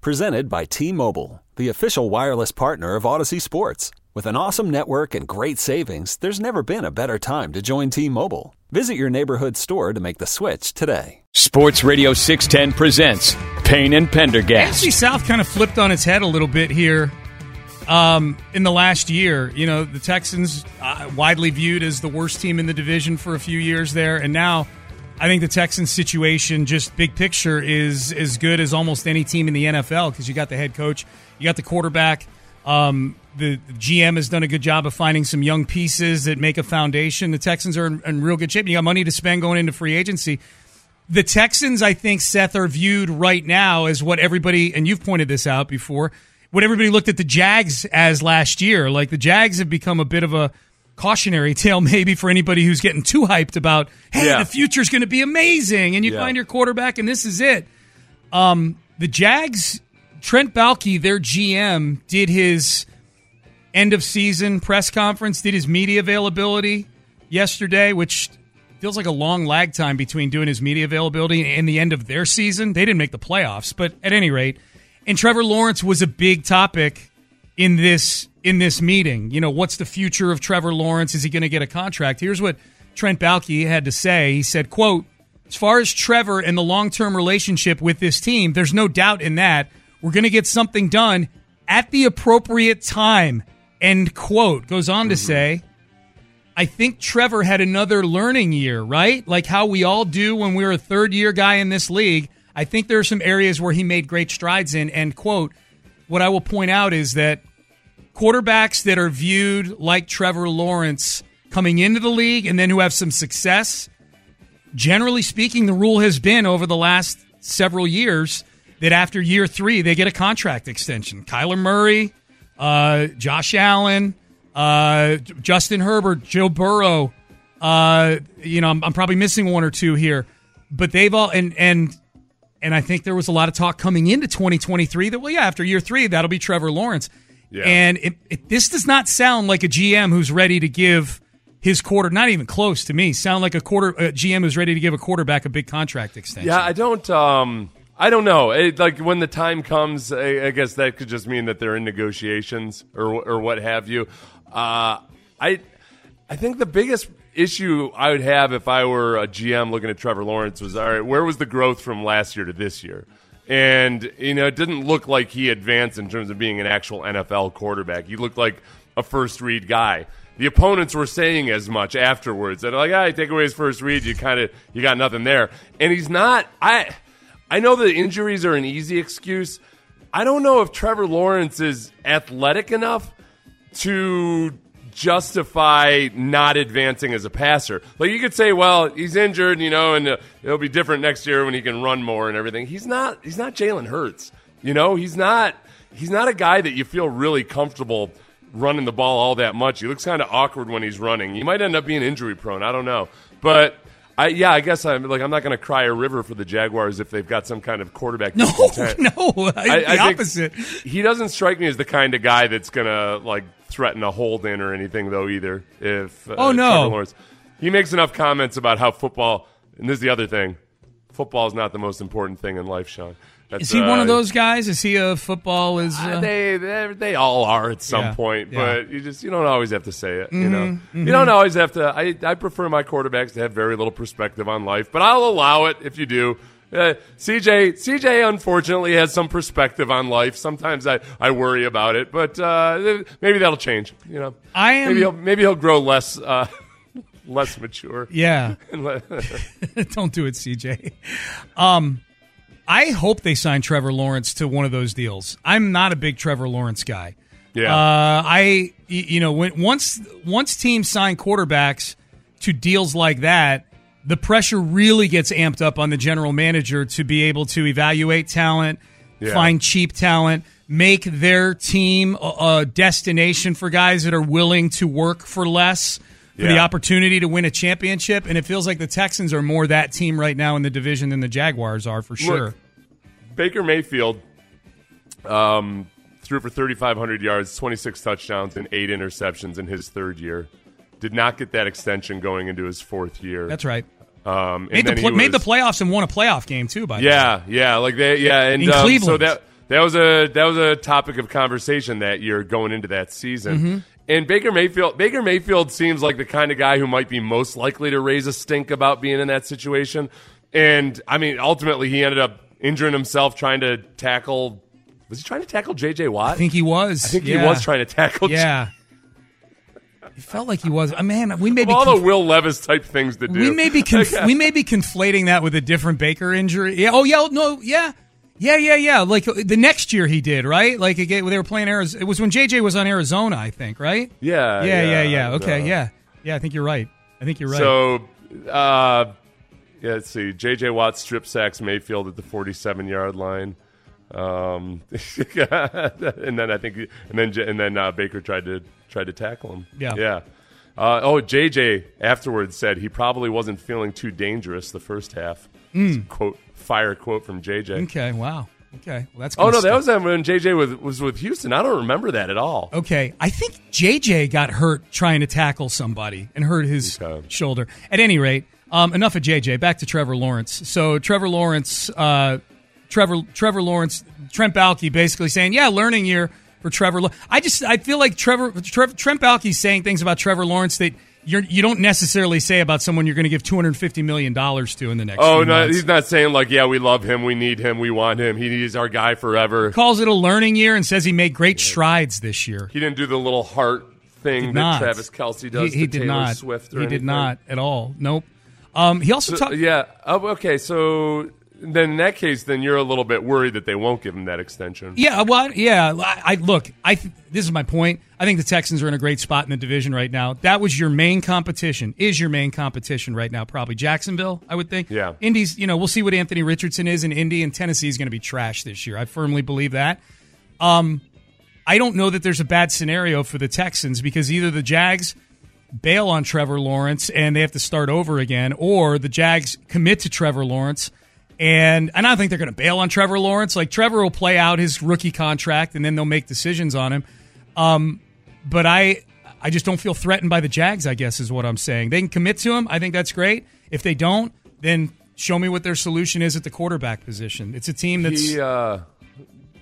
Presented by T Mobile, the official wireless partner of Audacy Sports. With an awesome network and great savings, there's never been a better time to join T Mobile. Visit your neighborhood store to make the switch today. Sports Radio 610 presents Payne and Pendergast. AFC South kind of flipped on its head a little bit here um, in the last year. You know, the Texans, uh, widely viewed as the worst team in the division for a few years there, and now I think the Texans situation, just big picture, is as good as almost any team in the NFL because you got the head coach, you got the quarterback. Um, the GM has done a good job of finding some young pieces that make a foundation. The Texans are in, in real good shape. You got money to spend going into free agency. The Texans, I think, Seth, are viewed right now as what everybody, and you've pointed this out before, what everybody looked at the Jags as last year. Like the Jags have become a bit of a cautionary tale, maybe for anybody who's getting too hyped about, hey, Yeah. the future's going to be amazing, and you Yeah. find your quarterback, and this is it. Um, the Jags, Trent Baalke, their GM, did his end of season press conference, did his media availability yesterday, which feels like a long lag time between doing his media availability and the end of their season. They didn't make the playoffs, but at any rate, and Trevor Lawrence was a big topic in this in this meeting. You know, what's the future of Trevor Lawrence? Is he going to get a contract? Here's what Trent Baalke had to say. He said, "quote As far as Trevor and the long term relationship with this team, there's no doubt in that. We're going to get something done at the appropriate time." End quote. Goes on to mm-hmm. say. I think Trevor had another learning year, right? Like how we all do when we're a third year guy in this league. I think there are some areas where he made great strides in. End quote, what I will point out is that quarterbacks that are viewed like Trevor Lawrence coming into the league and then who have some success, generally speaking, the rule has been over the last several years that after year three, they get a contract extension. Kyler Murray, uh, Josh Allen, uh, Justin Herbert, Joe Burrow. Uh, you know, I'm, I'm probably missing one or two here, but they've all and and and I think there was a lot of talk coming into 2023 that well, yeah, after year three, that'll be Trevor Lawrence. Yeah. And it, it, this does not sound like a GM who's ready to give his quarter, not even close to me. Sound like a quarter a GM who's ready to give a quarterback a big contract extension. Yeah, I don't. Um, I don't know. It, like when the time comes, I, I guess that could just mean that they're in negotiations or or what have you. Uh, I I think the biggest issue I would have if I were a GM looking at Trevor Lawrence was all right. Where was the growth from last year to this year? And you know, it didn't look like he advanced in terms of being an actual NFL quarterback. He looked like a first read guy. The opponents were saying as much afterwards. That like, ah, I take away his first read, you kind of you got nothing there. And he's not. I I know the injuries are an easy excuse. I don't know if Trevor Lawrence is athletic enough to justify not advancing as a passer. Like you could say, well, he's injured, you know, and uh, it'll be different next year when he can run more and everything. He's not. He's not Jalen Hurts. You know, he's not. He's not a guy that you feel really comfortable running the ball all that much. He looks kind of awkward when he's running. He might end up being injury prone. I don't know, but. I, yeah, I guess I'm like I'm not going to cry a river for the Jaguars if they've got some kind of quarterback. No, discontent. no, the think opposite. He doesn't strike me as the kind of guy that's going to like threaten a hold in or anything though either. If uh, Oh, no. He makes enough comments about how football, and this is the other thing, football is not the most important thing in life, Sean. That's, Is he one uh, of those guys? Is he a football? Is uh, uh, they, they they all are at some Yeah, point, yeah. Mm-hmm, but you just you don't always have to say it. You know, you don't always have to. I I prefer my quarterbacks to have very little perspective on life, but I'll allow it if you do. Uh, CJ CJ unfortunately has some perspective on life. Sometimes I, I worry about it, but uh, maybe that'll change. You know, I am- maybe he'll, maybe he'll grow less uh, less mature. yeah. Don't do it, CJ. Um, I hope they sign Trevor Lawrence to one of those deals. I'm not a big Trevor Lawrence guy. Yeah. Uh, I you know when once once teams sign quarterbacks to deals like that, the pressure really gets amped up on the general manager to be able to evaluate talent, Yeah. find cheap talent, make their team a, a destination for guys that are willing to work for less for the opportunity to win a championship. And it feels like the Texans are more that team right now in the division than the Jaguars are for sure. Look, Baker Mayfield um, threw for 3,500 yards, 26 touchdowns, and eight interceptions in his third year. Did not get that extension going into his fourth year. That's right. Um, and Made the, pl- made the playoffs and won a playoff game too. By the way. Yeah, yeah, like they, yeah, and In um, so that that was a that was a topic of conversation that year going into that season. Mm-hmm. And Baker Mayfield, Baker Mayfield seems like the kind of guy who might be most likely to raise a stink about being in that situation. And I mean, ultimately, he ended up injuring himself trying to tackle. Was he trying to tackle J.J. Watt? I think he was. I think Yeah. he was trying to tackle. Yeah. It felt like he was. Uh, man, we may Of be all conf- the Will Levis type things to do. we may be conf- we may be conflating that with a different Baker injury. Yeah. Oh yeah. No. Yeah. Yeah. Yeah. Yeah. Like uh, the next year he did right. Like again, they were playing Arizona. It was when JJ was on Arizona, I think. Right. Yeah, Yeah. Yeah. yeah, Yeah. Okay. uh, yeah. Yeah. I think you're right. I think you're right. So, uh, yeah, let's see. J.J. Watt strip sacks Mayfield at the 47 yard line. Um, and then I think, and then and then uh, Baker tried to tried to tackle him. Yeah. yeah. Uh, oh, JJ afterwards said he probably wasn't feeling too dangerous the first half. Quote fire quote from JJ. okay. Wow. Okay. Well, that's. Oh no, that was um, when JJ was was with Houston. I don't remember that at all. Okay, I think JJ got hurt trying to tackle somebody and hurt his Okay. shoulder. At any rate, um, enough of JJ. Back to Trevor Lawrence. So Trevor Lawrence, uh, Trevor Trevor Lawrence, Trent Baalke basically saying, "Yeah, learning year for Trevor." I just I feel like Trevor Trev, Trent Baalke's saying things about Trevor Lawrence that. You're, you don't necessarily say about someone you're going to give 250 million dollars to in the next. Oh no, months. he's not saying like, yeah, we love him, we need him, we want him, he is our guy forever. calls it a learning year and says he made great strides this year. He didn't do the little heart thing Did that not. Travis Kelce does. He, he to did Taylor not. Swift. Or he did not at all. Nope. Um, he also So, talked. yeah. Oh, okay. So then in that case, then you're a little bit worried that they won't give him that extension. Yeah, well, yeah. I, I look. I th- this is my point. I think the Texans are in a great spot in the division right now. That was your main competition. Is your main competition right now? Probably Jacksonville. I would think. Yeah. Indy's. You know, we'll see what Anthony Richardson is in Indy, and Tennessee is going to be trash this year. I firmly believe that. Um, I don't know that there's a bad scenario for the Texans because either the Jags bail on Trevor Lawrence and they have to start over again, or the Jags commit to Trevor Lawrence. And, and I don't think they're going to bail on Trevor Lawrence. Like Trevor will play out his rookie contract and then they'll make decisions on him. Um, but I I just don't feel threatened by the Jags. I guess is what I'm saying. They can commit to him. I think that's great. If they don't, then show me what their solution is at the quarterback position. It's a team that's He, uh,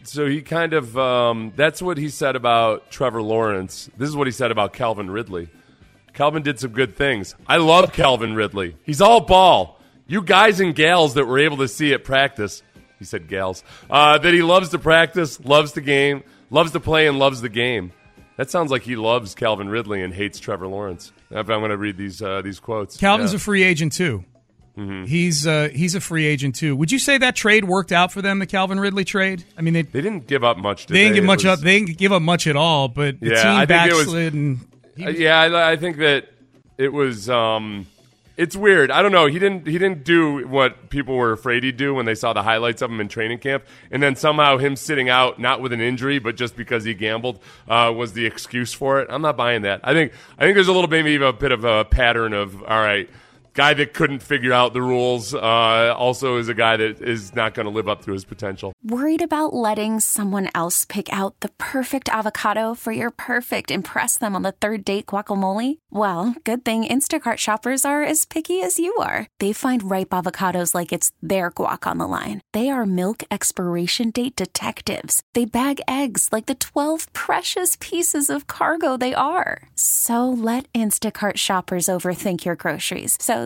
so he kind of um, that's what he said about Trevor Lawrence. This is what he said about Calvin Ridley. Calvin did some good things. I love Calvin Ridley. He's all ball. You guys and gals that were able to see at practice, he said gals, uh, that he loves to practice, loves the game, loves to play, and loves the game. That sounds like he loves Calvin Ridley and hates Trevor Lawrence. If I'm going to read these uh, these quotes, Calvin's Yeah. a free agent too. He's uh, he's a free agent too. Would you say that trade worked out for them, the Calvin Ridley trade? I mean, they they didn't give up much. Did they didn't give much was- up. They didn't give up much at all. But the Yeah, team I think it was- and he Uh, yeah, I, I think that it was. Um, it's weird. I don't know. He didn't. He didn't do what people were afraid he'd do when they saw the highlights of him in training camp, and then somehow him sitting out, not with an injury, but just because he gambled, uh, was the excuse for it. I'm not buying that. I think. I think there's a little maybe a bit of a pattern of all right. Guy that couldn't figure out the rules uh, also is a guy that is not going to live up to his potential. Worried about letting someone else pick out the perfect avocado for your perfect impress them on the third date guacamole? Well, good thing Instacart shoppers are as picky as you are. They find ripe avocados like it's their guac on the line. They are milk expiration date detectives. They bag eggs like the 12 precious pieces of cargo they are. So let Instacart shoppers overthink your groceries so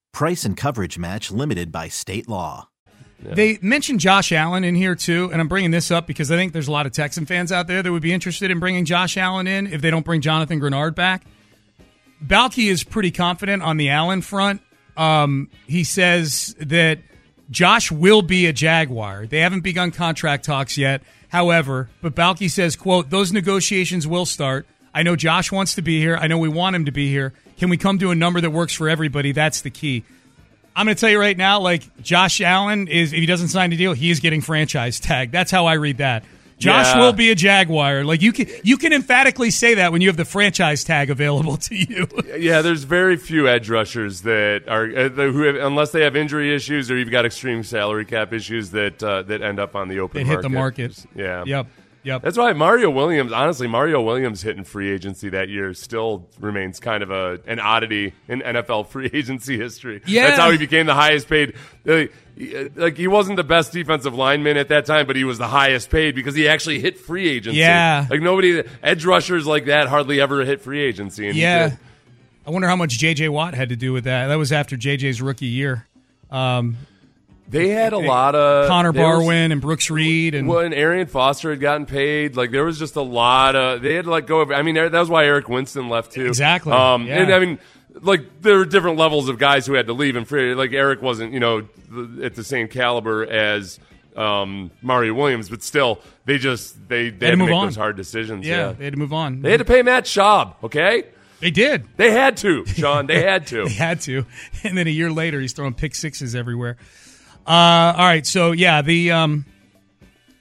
Price and coverage match limited by state law. They mentioned Josh Allen in here too, and I'm bringing this up because I think there's a lot of Texan fans out there that would be interested in bringing Josh Allen in if they don't bring Jonathan Greenard back. Baalke is pretty confident on the Allen front. Um, he says that Josh will be a Jaguar. They haven't begun contract talks yet, however, but Baalke says, "quote Those negotiations will start. I know Josh wants to be here. I know we want him to be here. Can we come to a number that works for everybody? That's the key." I'm going to tell you right now, like Josh Allen is, if he doesn't sign a deal, he is getting franchise tag. That's how I read that. Josh Yeah. will be a Jaguar. Like you can, you can emphatically say that when you have the franchise tag available to you. Yeah, there's very few edge rushers that are uh, who have, unless they have injury issues or you've got extreme salary cap issues that uh, that end up on the open They market. hit the market. Yeah. Yep. Yep. That's why Mario Williams, honestly, Mario Williams hitting free agency that year still remains kind of a an oddity in NFL free agency history. Yeah. That's how he became the highest paid. uh, Like he wasn't the best defensive lineman at that time, but he was the highest paid because he actually hit free agency. Yeah. like nobody edge rushers like that hardly ever hit free agency. And yeah. I wonder how much J.J. Watt had to do with that. That was after J.J.'s rookie year. Um, They had a lot of Connor there was- Barwin and Brooks Reed and Well, and Arian Foster had gotten paid. Like there was just a lot of they had to let go of. I mean, that was why Eric Winston left too. Exactly, Um, yeah. And I mean, like there were different levels of guys who had to leave, and free. Like Eric wasn't, you know, at the same caliber as um, Mario Williams, but still, they just they they had, to move make on. those hard decisions. yeah, Yeah, they had to move on. they had to pay Matt Schaub. Okay, They did. they had to, Sean. They had to. They had to. And then a year later, he's throwing pick sixes everywhere. Uh, all right, so yeah, the um,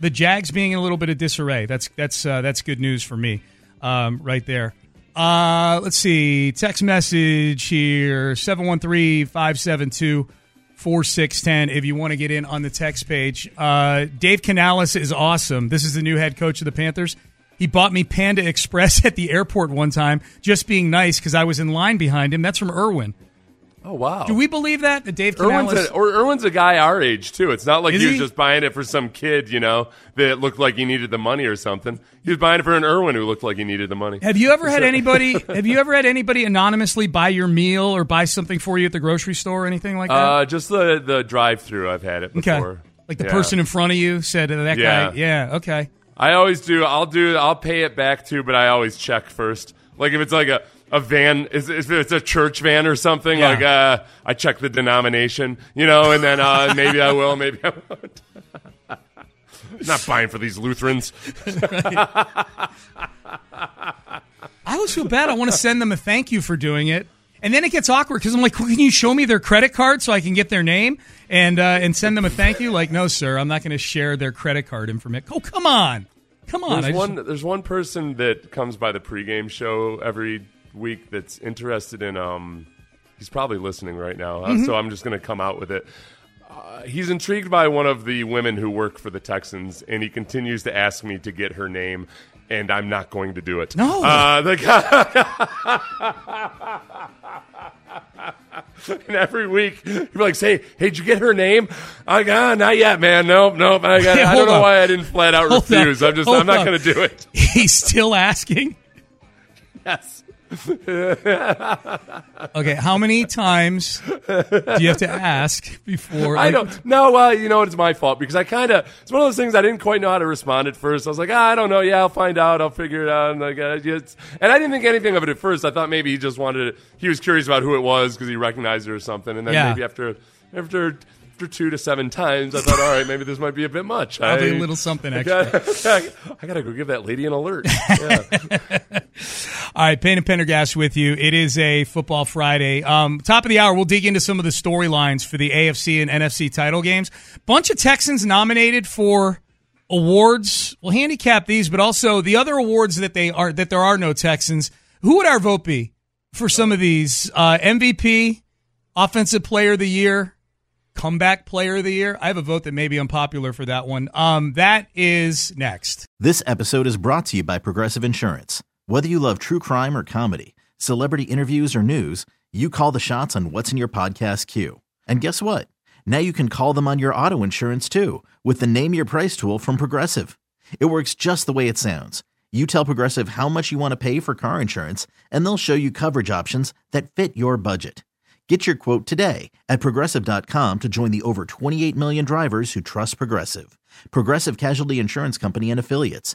the Jags being in a little bit of disarray. That's that's uh, that's good news for me, um, right there. Uh, let's see. Text message here 713-572-4610 if you want to get in on the text page. Uh, Dave Canales is awesome. This is the new head coach of the Panthers. He bought me Panda Express at the airport one time, just being nice because I was in line behind him. That's from Irwin. Oh wow. Do we believe that? That Dave Irwin's Canales? a, or Irwin's a guy our age too. It's not like Is he was he? just buying it for some kid, you know, that looked like he needed the money or something. He was buying it for an Irwin who looked like he needed the money. have you ever had anybody? Have you ever had anybody anonymously buy your meal or buy something for you at the grocery store or anything like that? Uh, just the the drive through. I've had it okay, before. like the Yeah. person in front of you said that Yeah. guy. Yeah. Okay. I always do. I'll do. I'll pay it back too, but I always check first. Like if it's like a. A van is if it's a church van or something Yeah. like uh, I check the denomination, you know, and then uh, maybe I will, maybe I won't. Not buying for these Lutherans. I always feel bad. I want to send them a thank you for doing it. And then it gets awkward because I'm like, well, can you show me their credit card so I can get their name and uh, and send them a thank you? Like, no, sir, I'm not going to share their credit card information. Oh, come on, come on. There's just- one. There's one person that comes by the pregame show every week that's interested in. Um, he's probably listening right now, uh, Mm-hmm. so I'm just going to come out with it. Uh, he's intrigued by one of the women who work for the Texans, and he continues to ask me to get her name, and I'm not going to do it. No. uh, the guy. And every week, be like, "Say, hey, did you get her name?" I go, ah, "Not yet, man. Nope, nope. I, got, Hey, I don't know why I didn't flat out Hold refuse. I'm just, Hold I'm not going to do it." He's still asking. Yes. Okay, how many times do you have to ask before? I don't. No, well, you know? It's my fault because I kind of. It's one of those things I didn't quite know how to respond at first. I was like, ah, I don't know. Yeah, I'll find out. I'll figure it out. And, like, it's, and I didn't think anything of it at first. I thought maybe he just wanted. To, he was curious about who it was because he recognized her or something. And then Yeah. maybe after after after two to seven times, I thought, all right, maybe this might be a bit much. Probably I, a little something I extra. gotta, I gotta go give that lady an alert. Yeah. All right, Payne and Pendergast with you. It is a football Friday. Um, top of the hour, we'll dig into some of the storylines for the AFC and NFC title games. Bunch of Texans nominated for awards. We'll handicap these, but also the other awards that they are that there are no Texans. Who would our vote be for some of these? Uh, MVP, Offensive Player of the Year, comeback player of the year. I have a vote that may be unpopular for that one. Um, that is next. This episode is brought to you by Progressive Insurance. Whether you love true crime or comedy, celebrity interviews or news, you call the shots on what's in your podcast queue. And guess what? Now you can call them on your auto insurance too with the Name Your Price tool from Progressive. It works just the way it sounds. You tell Progressive how much you want to pay for car insurance, and they'll show you coverage options that fit your budget. Get your quote today at progressive.com to join the over 28 million drivers who trust Progressive. Progressive Casualty Insurance Company and Affiliates.